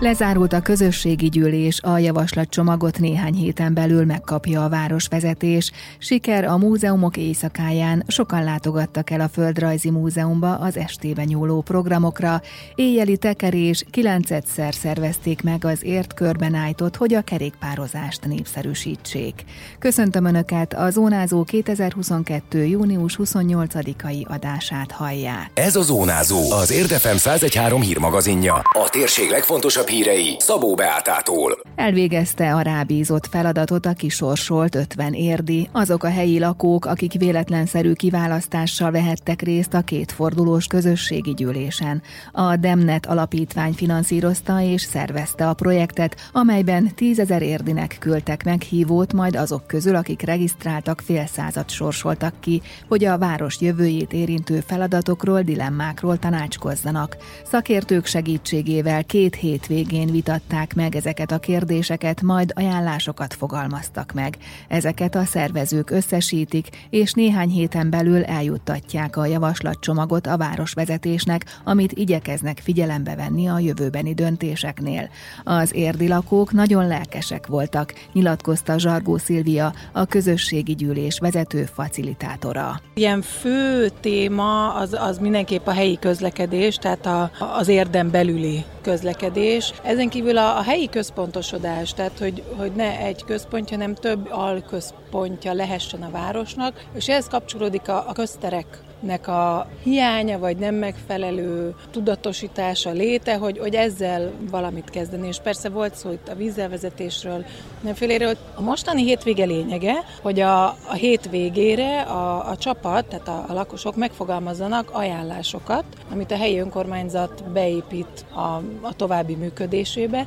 Lezárult a közösségi gyűlés, a javaslatcsomagot néhány héten belül megkapja a városvezetés. Siker a múzeumok éjszakáján, sokan látogattak el a Földrajzi Múzeumba az estében nyúló programokra. Éjjeli tekerés, kilencedszer szervezték meg az ért körben állított, hogy a kerékpározást népszerűsítsék. Köszöntöm Önöket, a Zónázó 2022. június 28-ai adását hallják. Ez a Zónázó, az Érdefem 1013 hírmagazinja. A térség legfontosabb hírei Szabó Beátától. Elvégezte a rábízott feladatot a kisorsolt 50 érdi. Azok a helyi lakók, akik véletlenszerű kiválasztással vehettek részt a kétfordulós közösségi gyűlésen. A Demnet alapítvány finanszírozta és szervezte a projektet, amelyben tízezer érdinek küldtek meghívót, majd azok közül, akik regisztráltak fél százat sorsoltak ki, hogy a város jövőjét érintő feladatokról, dilemmákról tanácskozzanak. Szakértők segítségével két hétvég végén vitatták meg ezeket a kérdéseket, majd ajánlásokat fogalmaztak meg. Ezeket a szervezők összesítik, és néhány héten belül eljuttatják a javaslatcsomagot a városvezetésnek, amit igyekeznek figyelembe venni a jövőbeni döntéseknél. Az érdi lakók nagyon lelkesek voltak, nyilatkozta Zsargó Szilvia, a közösségi gyűlés vezető facilitátora. Ilyen fő téma az, az mindenképp a helyi közlekedés, tehát a, az érdem belüli közlekedés. Ezen kívül a, a helyi központosodás, tehát hogy, hogy ne egy központja, hanem több alközpontja lehessen a városnak, és ehhez kapcsolódik a, a közterek nek a hiánya, vagy nem megfelelő tudatosítása, léte, hogy, hogy ezzel valamit kezdeni. És persze volt szó itt a vízelvezetésről, mindenféléről. A mostani hétvége lényege, hogy a, a hétvégére a, a csapat, tehát a, a lakosok megfogalmazzanak ajánlásokat, amit a helyi önkormányzat beépít a, a további működésébe.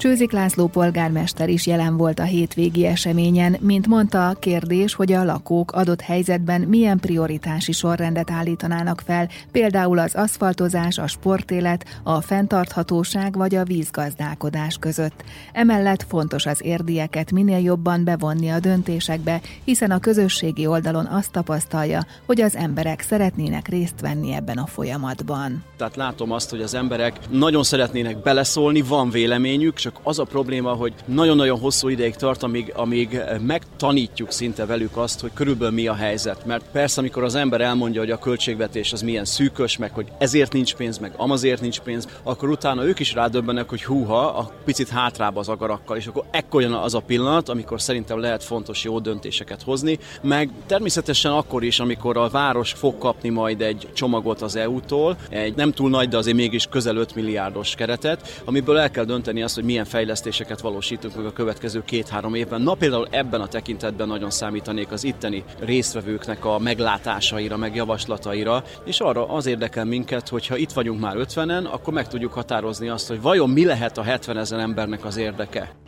Csőzik László polgármester is jelen volt a hétvégi eseményen, mint mondta, kérdés, hogy a lakók adott helyzetben milyen prioritási sorrendet állítanának fel, például az aszfaltozás, a sportélet, a fenntarthatóság vagy a vízgazdálkodás között. Emellett fontos az érdieket minél jobban bevonni a döntésekbe, hiszen a közösségi oldalon azt tapasztalja, hogy az emberek szeretnének részt venni ebben a folyamatban. Tehát látom azt, hogy az emberek nagyon szeretnének beleszólni, van véleményük, csak csak az a probléma, hogy nagyon-nagyon hosszú ideig tart, amíg, amíg megtanítjuk szinte velük azt, hogy körülbelül mi a helyzet. Mert persze, amikor az ember elmondja, hogy a költségvetés az milyen szűkös, meg hogy ezért nincs pénz, meg amazért nincs pénz, akkor utána ők is rádöbbenek, hogy húha, a picit hátrába az agarakkal, és akkor ekkor jön az a pillanat, amikor szerintem lehet fontos jó döntéseket hozni, meg természetesen akkor is, amikor a város fog kapni majd egy csomagot az EU-tól, egy nem túl nagy, de azért mégis közel 5 milliárdos keretet, amiből el kell dönteni azt, hogy milyen fejlesztéseket valósítunk meg a következő két-három évben. Na például ebben a tekintetben nagyon számítanék az itteni résztvevőknek a meglátásaira, meg javaslataira, és arra az érdekel minket, hogy ha itt vagyunk már 50-en, akkor meg tudjuk határozni azt, hogy vajon mi lehet a 70 ezer embernek az érdeke.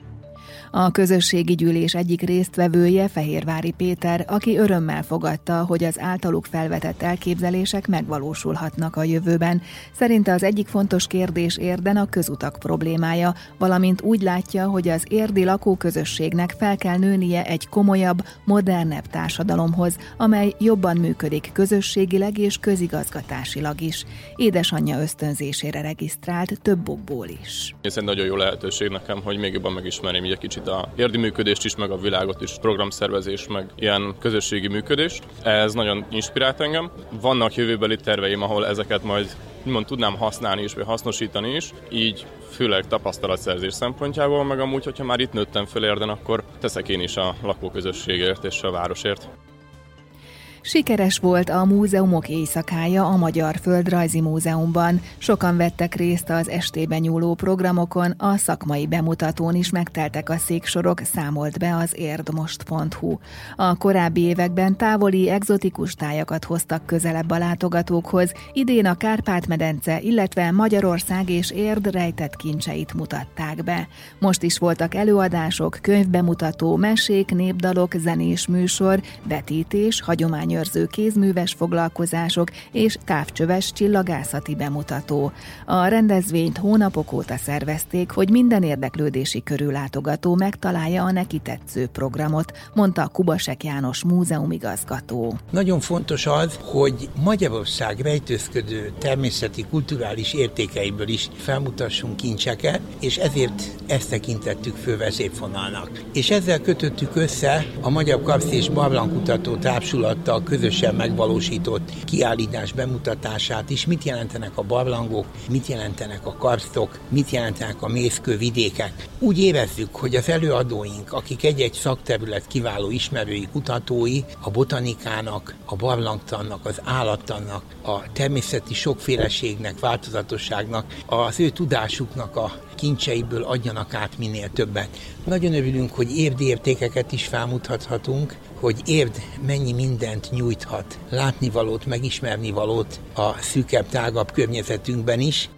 A közösségi gyűlés egyik résztvevője Fehérvári Péter, aki örömmel fogadta, hogy az általuk felvetett elképzelések megvalósulhatnak a jövőben. Szerinte az egyik fontos kérdés érden a közutak problémája, valamint úgy látja, hogy az érdi lakóközösségnek fel kell nőnie egy komolyabb, modernebb társadalomhoz, amely jobban működik közösségileg és közigazgatásilag is. Édesanyja ösztönzésére regisztrált több okból is. Ez egy nagyon jó lehetőség nekem, hogy még jobban megismerjem egy kicsit kicsit a érdi működést is, meg a világot is, programszervezés, meg ilyen közösségi működést. Ez nagyon inspirált engem. Vannak jövőbeli terveim, ahol ezeket majd úgymond tudnám használni is, vagy hasznosítani is, így főleg tapasztalatszerzés szempontjából, meg amúgy, hogyha már itt nőttem föl érden, akkor teszek én is a lakóközösségért és a városért. Sikeres volt a múzeumok éjszakája a Magyar Földrajzi Múzeumban. Sokan vettek részt az estében nyúló programokon, a szakmai bemutatón is megteltek a széksorok, számolt be az érdmost.hu. A korábbi években távoli, egzotikus tájakat hoztak közelebb a látogatókhoz, idén a Kárpát-medence, illetve Magyarország és érd rejtett kincseit mutatták be. Most is voltak előadások, könyvbemutató, mesék, népdalok, zenés műsor, vetítés, hagyomány ellenőrző kézműves foglalkozások és távcsöves csillagászati bemutató. A rendezvényt hónapok óta szervezték, hogy minden érdeklődési körülátogató megtalálja a neki tetsző programot, mondta Kubasek János múzeumigazgató. Nagyon fontos az, hogy Magyarország rejtőzködő természeti kulturális értékeiből is felmutassunk kincseket, és ezért ezt tekintettük fő vezérfonalnak. És ezzel kötöttük össze a Magyar Karsz és Barlangkutató Tápsulattal közösen megvalósított kiállítás bemutatását is, mit jelentenek a barlangok, mit jelentenek a karstok, mit jelentenek a mészkő vidékek. Úgy érezzük, hogy az előadóink, akik egy-egy szakterület kiváló ismerői, kutatói, a botanikának, a barlangtannak, az állattannak, a természeti sokféleségnek, változatosságnak, az ő tudásuknak a kincseiből adjanak át minél többet. Nagyon örülünk, hogy érdi értékeket is felmutathatunk, hogy érd mennyi mindent nyújthat, látnivalót, megismernivalót a szűkebb, tágabb környezetünkben is,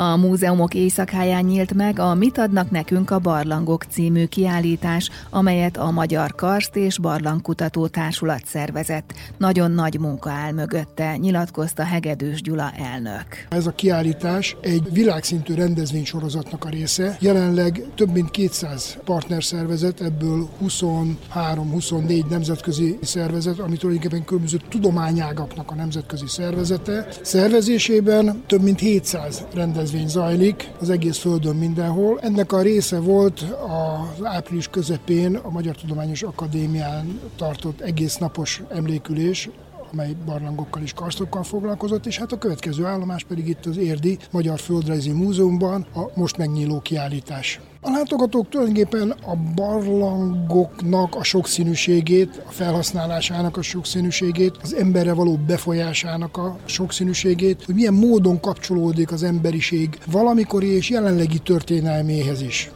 a múzeumok éjszakáján nyílt meg a Mit adnak nekünk a barlangok című kiállítás, amelyet a Magyar Karszt és Barlangkutató Társulat szervezett. Nagyon nagy munka áll mögötte, nyilatkozta Hegedűs Gyula elnök. Ez a kiállítás egy világszintű rendezvénysorozatnak a része. Jelenleg több mint 200 partnerszervezet, ebből 23-24 nemzetközi szervezet, ami tulajdonképpen különböző tudományágaknak a nemzetközi szervezete. Szervezésében több mint 700 rendezvény rendezvény zajlik az egész Földön mindenhol. Ennek a része volt az április közepén a Magyar Tudományos Akadémián tartott egész napos emlékülés, amely barlangokkal és karstokkal foglalkozott, és hát a következő állomás pedig itt az Érdi Magyar Földrajzi Múzeumban a most megnyíló kiállítás. A látogatók tulajdonképpen a barlangoknak a sokszínűségét, a felhasználásának a sokszínűségét, az emberre való befolyásának a sokszínűségét, hogy milyen módon kapcsolódik az emberiség valamikori és jelenlegi történelméhez is.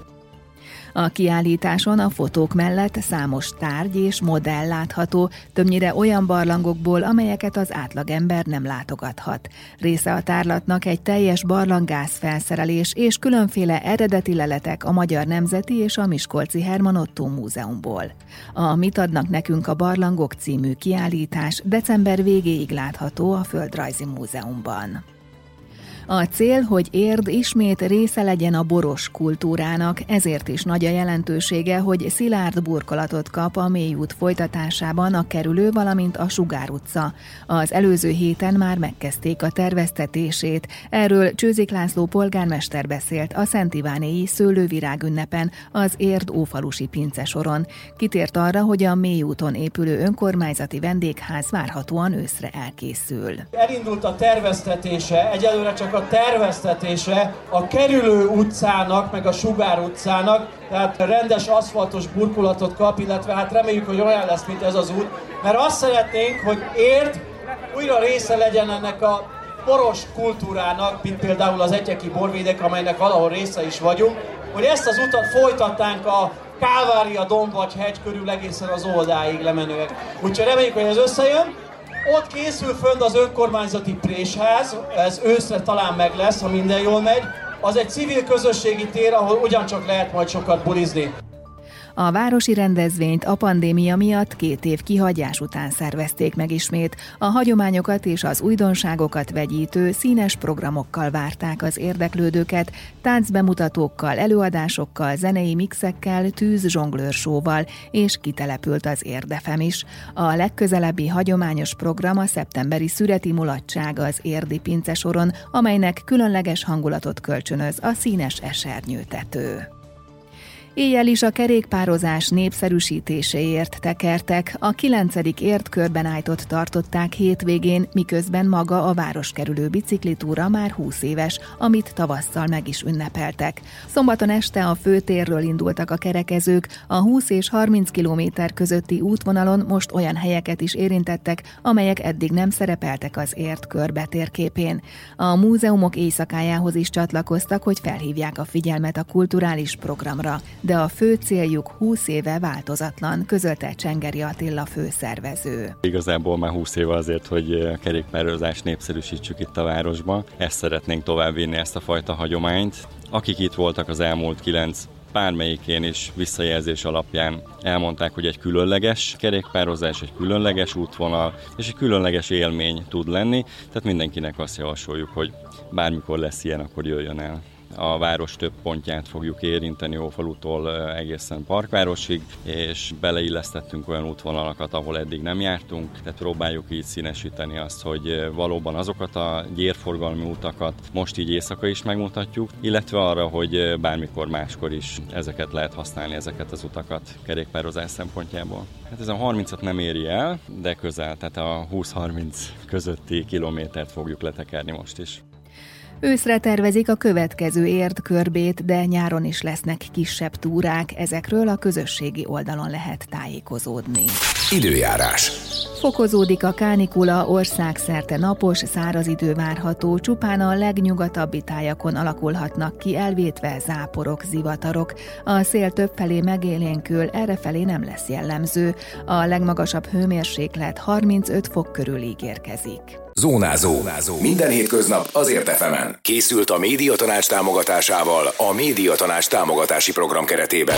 A kiállításon a fotók mellett számos tárgy és modell látható, többnyire olyan barlangokból, amelyeket az átlagember nem látogathat. Része a tárlatnak egy teljes barlangász felszerelés és különféle eredeti leletek a Magyar Nemzeti és a Miskolci Herman Otto Múzeumból. A Mit adnak nekünk a barlangok című kiállítás december végéig látható a Földrajzi Múzeumban. A cél, hogy Érd ismét része legyen a boros kultúrának, ezért is nagy a jelentősége, hogy szilárd burkolatot kap a mélyút folytatásában a kerülő, valamint a Sugár utca. Az előző héten már megkezdték a terveztetését. Erről Csőzik László polgármester beszélt a Szent Ivánéi szőlővirág ünnepen az Érd ófalusi pincesoron. Kitért arra, hogy a mélyúton épülő önkormányzati vendégház várhatóan őszre elkészül. Elindult a terveztetése, egyelőre csak a terveztetése a kerülő utcának, meg a Sugár utcának, tehát rendes aszfaltos burkolatot kap, illetve hát reméljük, hogy olyan lesz, mint ez az út, mert azt szeretnénk, hogy érd újra része legyen ennek a boros kultúrának, mint például az Egyeki borvédek, amelynek valahol része is vagyunk, hogy ezt az utat folytatnánk a Kávária domb vagy hegy körül egészen az oldáig lemenőek. Úgyhogy reméljük, hogy ez összejön. Ott készül fönn az önkormányzati présház, ez őszre talán meg lesz, ha minden jól megy. Az egy civil közösségi tér, ahol ugyancsak lehet majd sokat bulizni. A városi rendezvényt a pandémia miatt két év kihagyás után szervezték meg ismét. A hagyományokat és az újdonságokat vegyítő színes programokkal várták az érdeklődőket, táncbemutatókkal, előadásokkal, zenei mixekkel, tűz zsonglőrsóval, és kitelepült az érdefem is. A legközelebbi hagyományos program a szeptemberi szüreti mulatság az érdi pincesoron, amelynek különleges hangulatot kölcsönöz a színes esernyőtető. Éjjel is a kerékpározás népszerűsítéséért tekertek, a 9. értkörben állított tartották hétvégén, miközben maga a városkerülő biciklitúra már 20 éves, amit tavasszal meg is ünnepeltek. Szombaton este a főtérről indultak a kerekezők, a 20 és 30 km közötti útvonalon most olyan helyeket is érintettek, amelyek eddig nem szerepeltek az értkör betérképén. A múzeumok éjszakájához is csatlakoztak, hogy felhívják a figyelmet a kulturális programra de a fő céljuk 20 éve változatlan, közölte Csengeri Attila főszervező. Igazából már 20 éve azért, hogy kerékpározást népszerűsítsük itt a városban. Ezt szeretnénk továbbvinni, ezt a fajta hagyományt. Akik itt voltak az elmúlt 9 bármelyikén is visszajelzés alapján elmondták, hogy egy különleges kerékpározás, egy különleges útvonal és egy különleges élmény tud lenni, tehát mindenkinek azt javasoljuk, hogy bármikor lesz ilyen, akkor jöjjön el a város több pontját fogjuk érinteni Ófalutól egészen Parkvárosig, és beleillesztettünk olyan útvonalakat, ahol eddig nem jártunk, tehát próbáljuk így színesíteni azt, hogy valóban azokat a gyérforgalmi utakat most így éjszaka is megmutatjuk, illetve arra, hogy bármikor máskor is ezeket lehet használni, ezeket az utakat kerékpározás szempontjából. Hát ez a 30-at nem éri el, de közel, tehát a 20-30 közötti kilométert fogjuk letekerni most is. Őszre tervezik a következő körbét, de nyáron is lesznek kisebb túrák, ezekről a közösségi oldalon lehet tájékozódni. Időjárás. Fokozódik a kánikula, országszerte napos, száraz idő várható, csupán a legnyugatabbi tájakon alakulhatnak ki elvétve záporok, zivatarok. A szél többfelé megélénkül, errefelé nem lesz jellemző. A legmagasabb hőmérséklet 35 fok körül ígérkezik. Zónázó. Zónázó. Minden hétköznap azért efemen. Készült a Médiatanács támogatásával a Médiatanács támogatási program keretében.